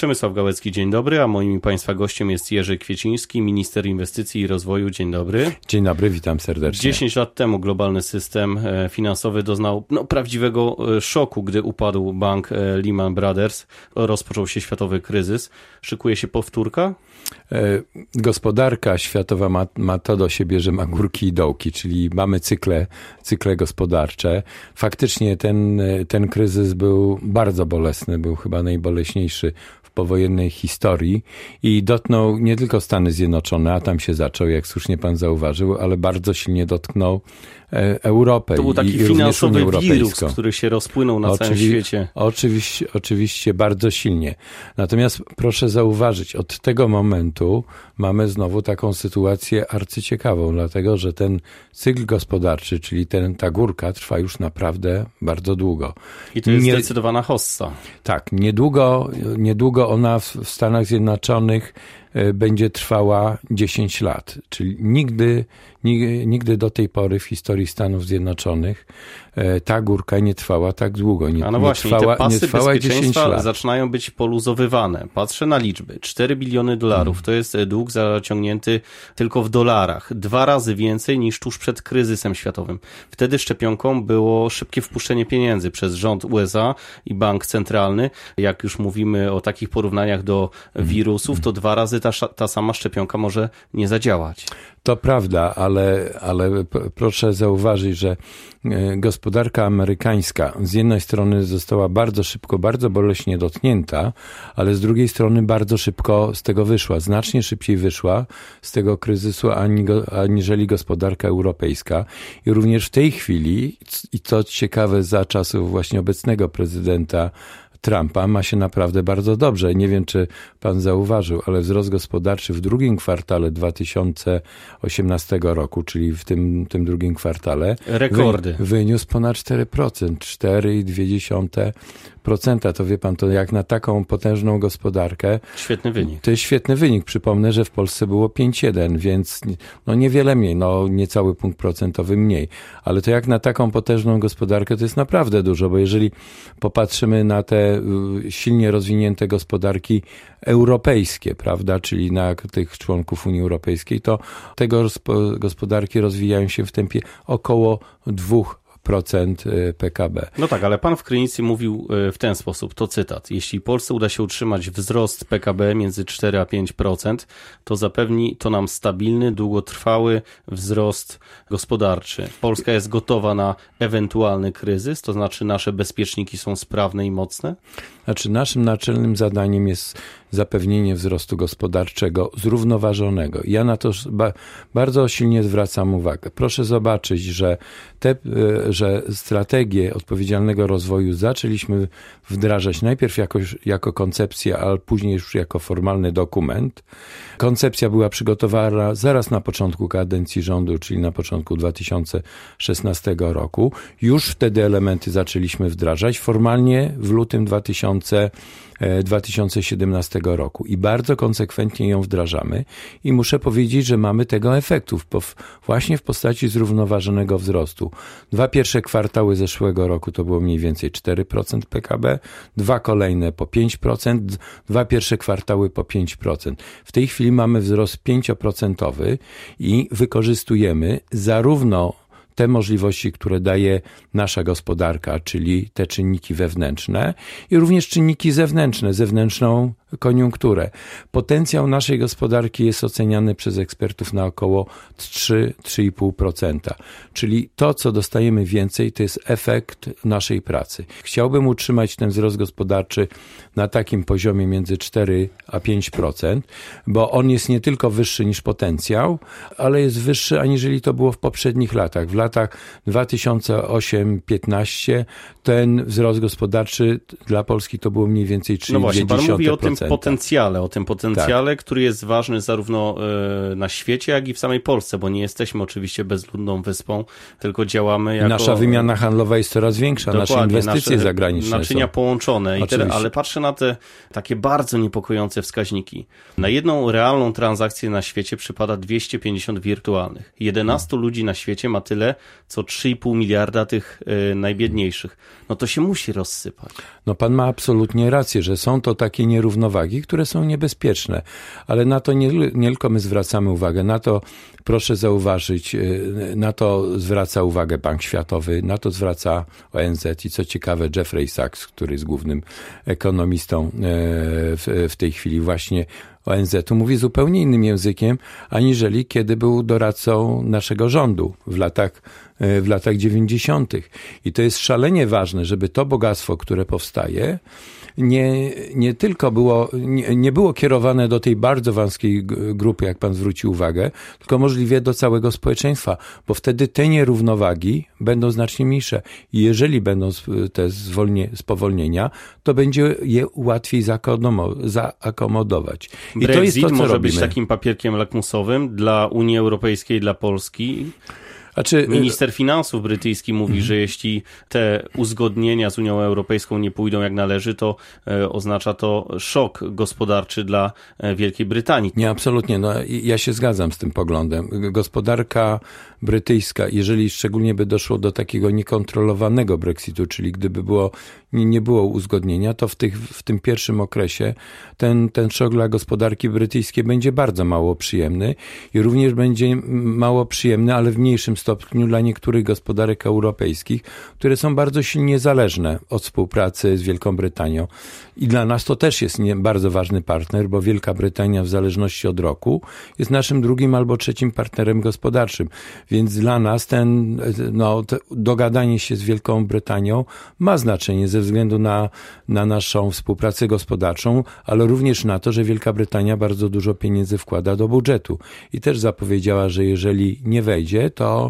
Przemysław Gałecki, dzień dobry, a moim Państwa gościem jest Jerzy Kwieciński, minister inwestycji i rozwoju. Dzień dobry. Dzień dobry, witam serdecznie. 10 lat temu globalny system e, finansowy doznał no, prawdziwego e, szoku, gdy upadł bank e, Lehman Brothers. Rozpoczął się światowy kryzys. Szykuje się powtórka? Gospodarka światowa ma, ma to do siebie, że ma górki i dołki, czyli mamy cykle, cykle gospodarcze. Faktycznie ten, ten kryzys był bardzo bolesny, był chyba najboleśniejszy w powojennej historii i dotknął nie tylko Stany Zjednoczone, a tam się zaczął, jak słusznie pan zauważył, ale bardzo silnie dotknął e, Europę. To był taki i, finansowy wirus, który się rozpłynął na całym świecie. Oczywiście, oczywiście bardzo silnie. Natomiast proszę zauważyć, od tego momentu mamy znowu taką sytuację arcyciekawą, dlatego że ten cykl gospodarczy, czyli ten, ta górka trwa już naprawdę bardzo długo. I to jest Nie, zdecydowana hossa. Tak, niedługo, niedługo ona w Stanach Zjednoczonych będzie trwała 10 lat, czyli nigdy, nigdy do tej pory w historii Stanów Zjednoczonych e, ta górka nie trwała tak długo. Nie, A no właśnie, trwała, te pasy nie trwała 10 lat. zaczynają być poluzowywane. Patrzę na liczby. 4 biliony dolarów hmm. to jest dług zaciągnięty tylko w dolarach. Dwa razy więcej niż tuż przed kryzysem światowym. Wtedy szczepionką było szybkie wpuszczenie pieniędzy przez rząd USA i bank centralny. Jak już mówimy o takich porównaniach do wirusów, to dwa razy ta, ta sama szczepionka może nie zadziałać. To prawda, ale, ale proszę zauważyć, że e, gospodarka amerykańska z jednej strony została bardzo szybko, bardzo boleśnie dotknięta, ale z drugiej strony bardzo szybko z tego wyszła. Znacznie szybciej wyszła z tego kryzysu aniżeli gospodarka europejska. I również w tej chwili, i co ciekawe za czasów właśnie obecnego prezydenta Trumpa ma się naprawdę bardzo dobrze. Nie wiem, czy pan zauważył, ale wzrost gospodarczy w drugim kwartale 2018 roku, czyli w tym, tym drugim kwartale, rekordy. Wy, wyniósł ponad 4%, 4,2% procenta, to wie pan, to jak na taką potężną gospodarkę. Świetny wynik. To jest świetny wynik. Przypomnę, że w Polsce było 5,1, więc no niewiele mniej, no niecały punkt procentowy mniej. Ale to jak na taką potężną gospodarkę to jest naprawdę dużo, bo jeżeli popatrzymy na te y, silnie rozwinięte gospodarki europejskie, prawda, czyli na tych członków Unii Europejskiej, to tego gospodarki rozwijają się w tempie około dwóch PKB. No tak, ale pan w Krynicy mówił y, w ten sposób, to cytat. Jeśli Polsce uda się utrzymać wzrost PKB między 4 a 5%, to zapewni to nam stabilny, długotrwały wzrost gospodarczy. Polska jest gotowa na ewentualny kryzys, to znaczy nasze bezpieczniki są sprawne i mocne? Znaczy naszym naczelnym zadaniem jest zapewnienie wzrostu gospodarczego zrównoważonego. Ja na to bardzo silnie zwracam uwagę. Proszę zobaczyć, że te, e, że strategię odpowiedzialnego rozwoju zaczęliśmy wdrażać najpierw jako, jako koncepcja, ale później już jako formalny dokument. Koncepcja była przygotowana zaraz na początku kadencji rządu, czyli na początku 2016 roku. Już wtedy elementy zaczęliśmy wdrażać. Formalnie w lutym 2000 2017 e, roku i bardzo konsekwentnie ją wdrażamy i muszę powiedzieć, że mamy tego efektów właśnie w postaci zrównoważonego wzrostu. Dwa pierwsze kwartały zeszłego roku to było mniej więcej 4% PKB, dwa kolejne po 5%, dwa pierwsze kwartały po 5%. W tej chwili mamy wzrost 5% i wykorzystujemy zarówno te możliwości, które daje nasza gospodarka, czyli te czynniki wewnętrzne i również czynniki zewnętrzne, zewnętrzną koniunkturę. Potencjał naszej gospodarki jest oceniany przez ekspertów na około 3-3,5%. Czyli to, co dostajemy więcej, to jest efekt naszej pracy. Chciałbym utrzymać ten wzrost gospodarczy na takim poziomie między 4 a 5%, bo on jest nie tylko wyższy niż potencjał, ale jest wyższy aniżeli to było w poprzednich latach. W latach 2008-15 ten wzrost gospodarczy dla Polski to było mniej więcej 3,2%. No właśnie, pan mówi o tym potencjale, o tym potencjale, tak. który jest ważny zarówno e, na świecie, jak i w samej Polsce, bo nie jesteśmy oczywiście bezludną wyspą, tylko działamy jako... Nasza wymiana handlowa jest coraz większa, nasze inwestycje nasze zagraniczne Naczynia są. połączone, te, ale patrzę na te takie bardzo niepokojące wskaźniki. Na jedną realną transakcję na świecie przypada 250 wirtualnych. 11 hmm. ludzi na świecie ma tyle, co 3,5 miliarda tych y, najbiedniejszych. No to się musi rozsypać. No pan ma absolutnie rację, że są to takie nierównoważne równowagi, które są niebezpieczne. Ale na to nie, nie tylko my zwracamy uwagę, na to proszę zauważyć, y, na to zwraca uwagę Bank Światowy, na to zwraca ONZ i co ciekawe Jeffrey Sachs, który jest głównym ekonomistą e, w, w tej chwili właśnie ONZ-u, mówi zupełnie innym językiem, aniżeli kiedy był doradcą naszego rządu w latach, e, w latach 90. I to jest szalenie ważne, żeby to bogactwo, które powstaje, nie, nie tylko było, nie, nie było kierowane do tej bardzo wąskiej grupy, jak pan zwrócił uwagę, tylko możliwie do całego społeczeństwa, bo wtedy te nierównowagi będą znacznie mniejsze. I jeżeli będą te zwolnie, spowolnienia, to będzie je łatwiej zaakomodować. I Brexit to jest to, co może robimy. być takim papierkiem lakmusowym dla Unii Europejskiej, dla Polski. Znaczy, Minister finansów brytyjski mówi, mm. że jeśli te uzgodnienia z Unią Europejską nie pójdą jak należy, to e, oznacza to szok gospodarczy dla e, Wielkiej Brytanii. Nie, absolutnie. No, ja się zgadzam z tym poglądem. Gospodarka brytyjska, jeżeli szczególnie by doszło do takiego niekontrolowanego Brexitu, czyli gdyby było, nie, nie było uzgodnienia, to w, tych, w tym pierwszym okresie ten, ten szok dla gospodarki brytyjskiej będzie bardzo mało przyjemny i również będzie mało przyjemny, ale w mniejszym stopniu dla niektórych gospodarek europejskich, które są bardzo silnie zależne od współpracy z Wielką Brytanią. I dla nas to też jest bardzo ważny partner, bo Wielka Brytania w zależności od roku jest naszym drugim albo trzecim partnerem gospodarczym. Więc dla nas ten, no, dogadanie się z Wielką Brytanią ma znaczenie ze względu na, na naszą współpracę gospodarczą, ale również na to, że Wielka Brytania bardzo dużo pieniędzy wkłada do budżetu. I też zapowiedziała, że jeżeli nie wejdzie, to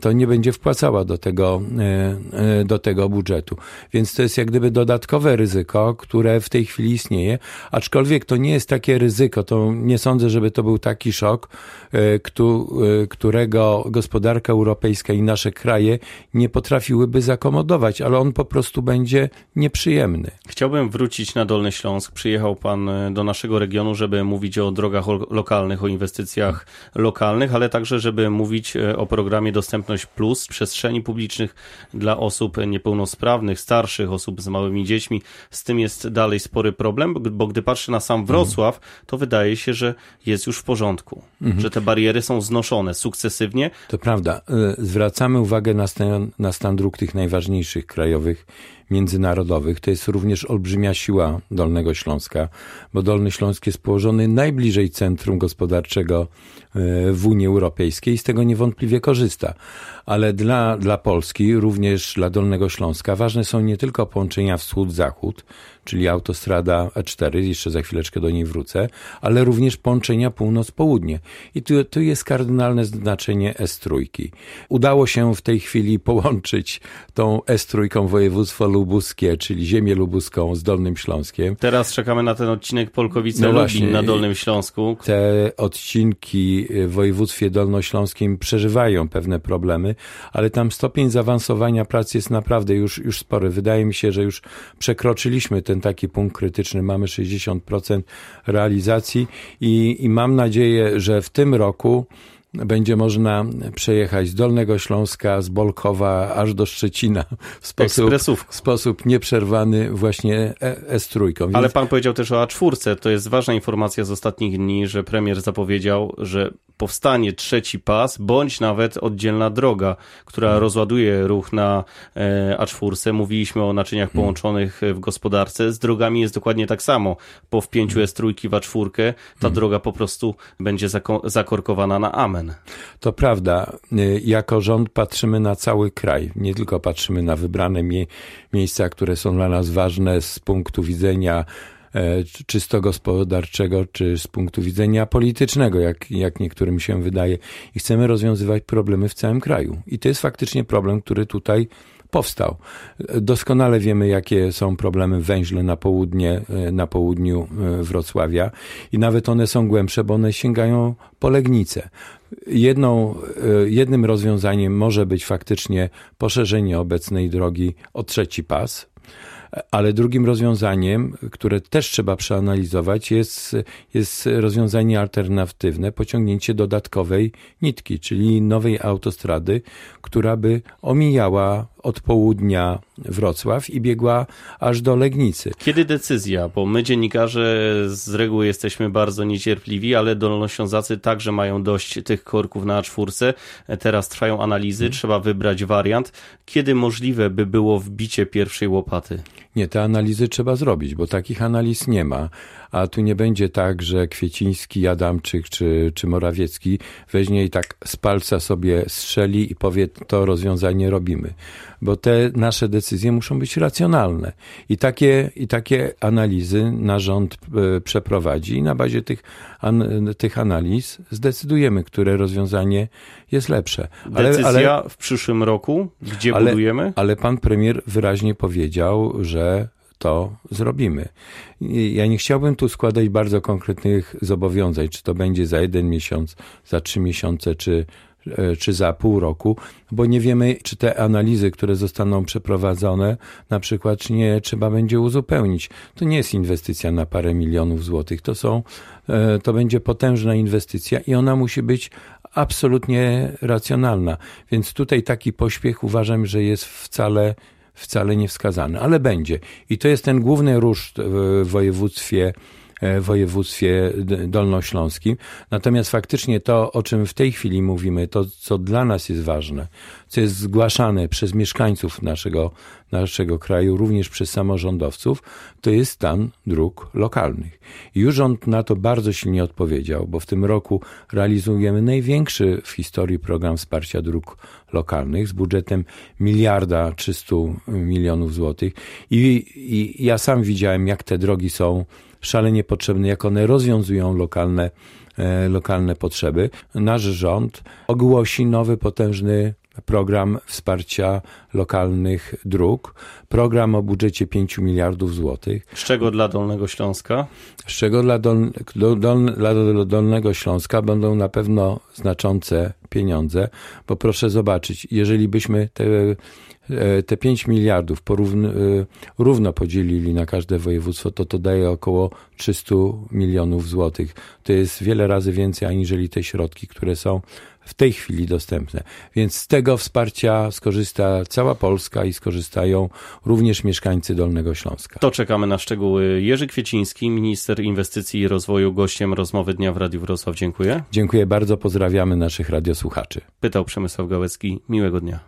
to nie będzie wpłacała do tego, e, e, do tego budżetu. Więc to jest jak gdyby dodatkowe ryzyko, które w tej chwili istnieje, aczkolwiek to nie jest takie ryzyko, to nie sądzę, żeby to był taki szok, e, którego gospodarka europejska i nasze kraje nie potrafiłyby zakomodować, ale on po prostu będzie nieprzyjemny. Chciałbym wrócić na Dolny Śląsk. Przyjechał pan do naszego regionu, żeby mówić o drogach lokalnych, o inwestycjach lokalnych, ale także, żeby mówić o programie dostępności Dostępność Plus przestrzeni publicznych dla osób niepełnosprawnych, starszych, osób z małymi dziećmi. Z tym jest dalej spory problem, bo gdy patrzę na sam Wrocław, to wydaje się, że jest już w porządku, mhm. że te bariery są znoszone sukcesywnie. To prawda. Y, zwracamy uwagę na stan, na stan dróg tych najważniejszych krajowych międzynarodowych. To jest również olbrzymia siła Dolnego Śląska, bo Dolny Śląsk jest położony najbliżej centrum gospodarczego e, w Unii Europejskiej i z tego niewątpliwie korzysta. Ale dla, dla Polski, również dla Dolnego Śląska, ważne są nie tylko połączenia wschód-zachód, czyli autostrada E4, jeszcze za chwileczkę do niej wrócę, ale również połączenia północ-południe. I tu, tu jest kardynalne znaczenie S3. Udało się w tej chwili połączyć tą S3 województwo lubuskie, czyli ziemię lubuską z Dolnym Śląskiem. Teraz czekamy na ten odcinek Polkowice-Lubin no na Dolnym Śląsku. Te odcinki w województwie dolnośląskim przeżywają pewne problemy, ale tam stopień zaawansowania pracy jest naprawdę już, już spory. Wydaje mi się, że już przekroczyliśmy ten taki punkt krytyczny. Mamy 60% realizacji i, i mam nadzieję, że w tym roku będzie można przejechać z Dolnego Śląska, z Bolkowa aż do Szczecina w sposób, w sposób nieprzerwany właśnie S3. Więc... Ale pan powiedział też o A4. To jest ważna informacja z ostatnich dni, że premier zapowiedział, że powstanie trzeci pas, bądź nawet oddzielna droga, która hmm. rozładuje ruch na e, A4. Mówiliśmy o naczyniach hmm. połączonych w gospodarce. Z drogami jest dokładnie tak samo. Po wpięciu hmm. S3 w A4 ta hmm. droga po prostu będzie zakorkowana na amen. To prawda. Y, jako rząd patrzymy na cały kraj. Nie tylko patrzymy na wybrane mie miejsca, które są dla nas ważne z punktu widzenia e, czysto gospodarczego, czy z punktu widzenia politycznego, jak, jak niektórym się wydaje. I chcemy rozwiązywać problemy w całym kraju. I to jest faktycznie problem, który tutaj powstał. Doskonale wiemy, jakie są problemy węźle na południe, e, na południu e, Wrocławia i nawet one są głębsze, bo one sięgają po Legnicę. Jedną, e, jednym rozwiązaniem może być faktycznie poszerzenie obecnej drogi o trzeci pas, ale drugim rozwiązaniem, które też trzeba przeanalizować, jest, jest rozwiązanie alternatywne, pociągnięcie dodatkowej nitki, czyli nowej autostrady, która by omijała od południa Wrocław i biegła aż do Legnicy. Kiedy decyzja? Bo my dziennikarze z reguły jesteśmy bardzo niecierpliwi, ale dolnoślązacy także mają dość tych korków na czwórce. Teraz trwają analizy, hmm. trzeba wybrać wariant. Kiedy możliwe by było wbicie pierwszej łopaty? Nie, te analizy trzeba zrobić, bo takich analiz nie ma. A tu nie będzie tak, że Kwieciński, Adamczyk czy, czy Morawiecki weźmie i tak z palca sobie strzeli i powie, to rozwiązanie robimy. Bo te nasze decyzje muszą być racjonalne. I takie, i takie analizy na rząd e, przeprowadzi i na bazie tych, an, tych analiz zdecydujemy, które rozwiązanie jest lepsze. Ale, Decyzja ale, w przyszłym roku, gdzie ale, budujemy? Ale pan premier wyraźnie powiedział, że to zrobimy. Ja nie chciałbym tu składać bardzo konkretnych zobowiązań, czy to będzie za jeden miesiąc, za trzy miesiące, czy, e, czy za pół roku, bo nie wiemy, czy te analizy, które zostaną przeprowadzone, na przykład, czy nie trzeba będzie uzupełnić. To nie jest inwestycja na parę milionów złotych, to są, e, to będzie potężna inwestycja i ona musi być absolutnie racjonalna. Więc tutaj taki pośpiech uważam, że jest wcale wcale nie wskazany, ale będzie. I to jest ten główny ruszt w województwie województwie dolnośląskim. Natomiast faktycznie to, o czym w tej chwili mówimy, to co dla nas jest ważne, co jest zgłaszane przez mieszkańców naszego, naszego kraju, również przez samorządowców, to jest stan dróg lokalnych. Już rząd na to bardzo silnie odpowiedział, bo w tym roku realizujemy największy w historii program wsparcia dróg lokalnych z budżetem miliarda 300 milionów złotych. I, I ja sam widziałem, jak te drogi są szalenie potrzebne, jak one rozwiązują lokalne, e, lokalne potrzeby. Nasz rząd ogłosi nowy, potężny program wsparcia lokalnych dróg, program o budżecie 5 miliardów złotych. Z czego dla Dolnego Śląska? Z czego dla, Dol, Dol, dla Dolnego Śląska będą na pewno znaczące pieniądze, bo proszę zobaczyć, jeżeli byśmy te, e, te 5 miliardów e, równo podzielili na każde województwo, to to daje około 300 milionów złotych. To jest wiele razy więcej aniżeli te środki, które są w tej chwili dostępne. Więc z tego wsparcia skorzysta cała Polska i skorzystają również mieszkańcy Dolnego Śląska. To czekamy na szczegóły. Jerzy Kwieciński, minister inwestycji i rozwoju, gościem rozmowy dnia w Radiu Wrocław. Dziękuję. Dziękuję bardzo, pozdrawiamy naszych radiosłuchaczy. Pytał Przemysław Gałecki. Miłego dnia.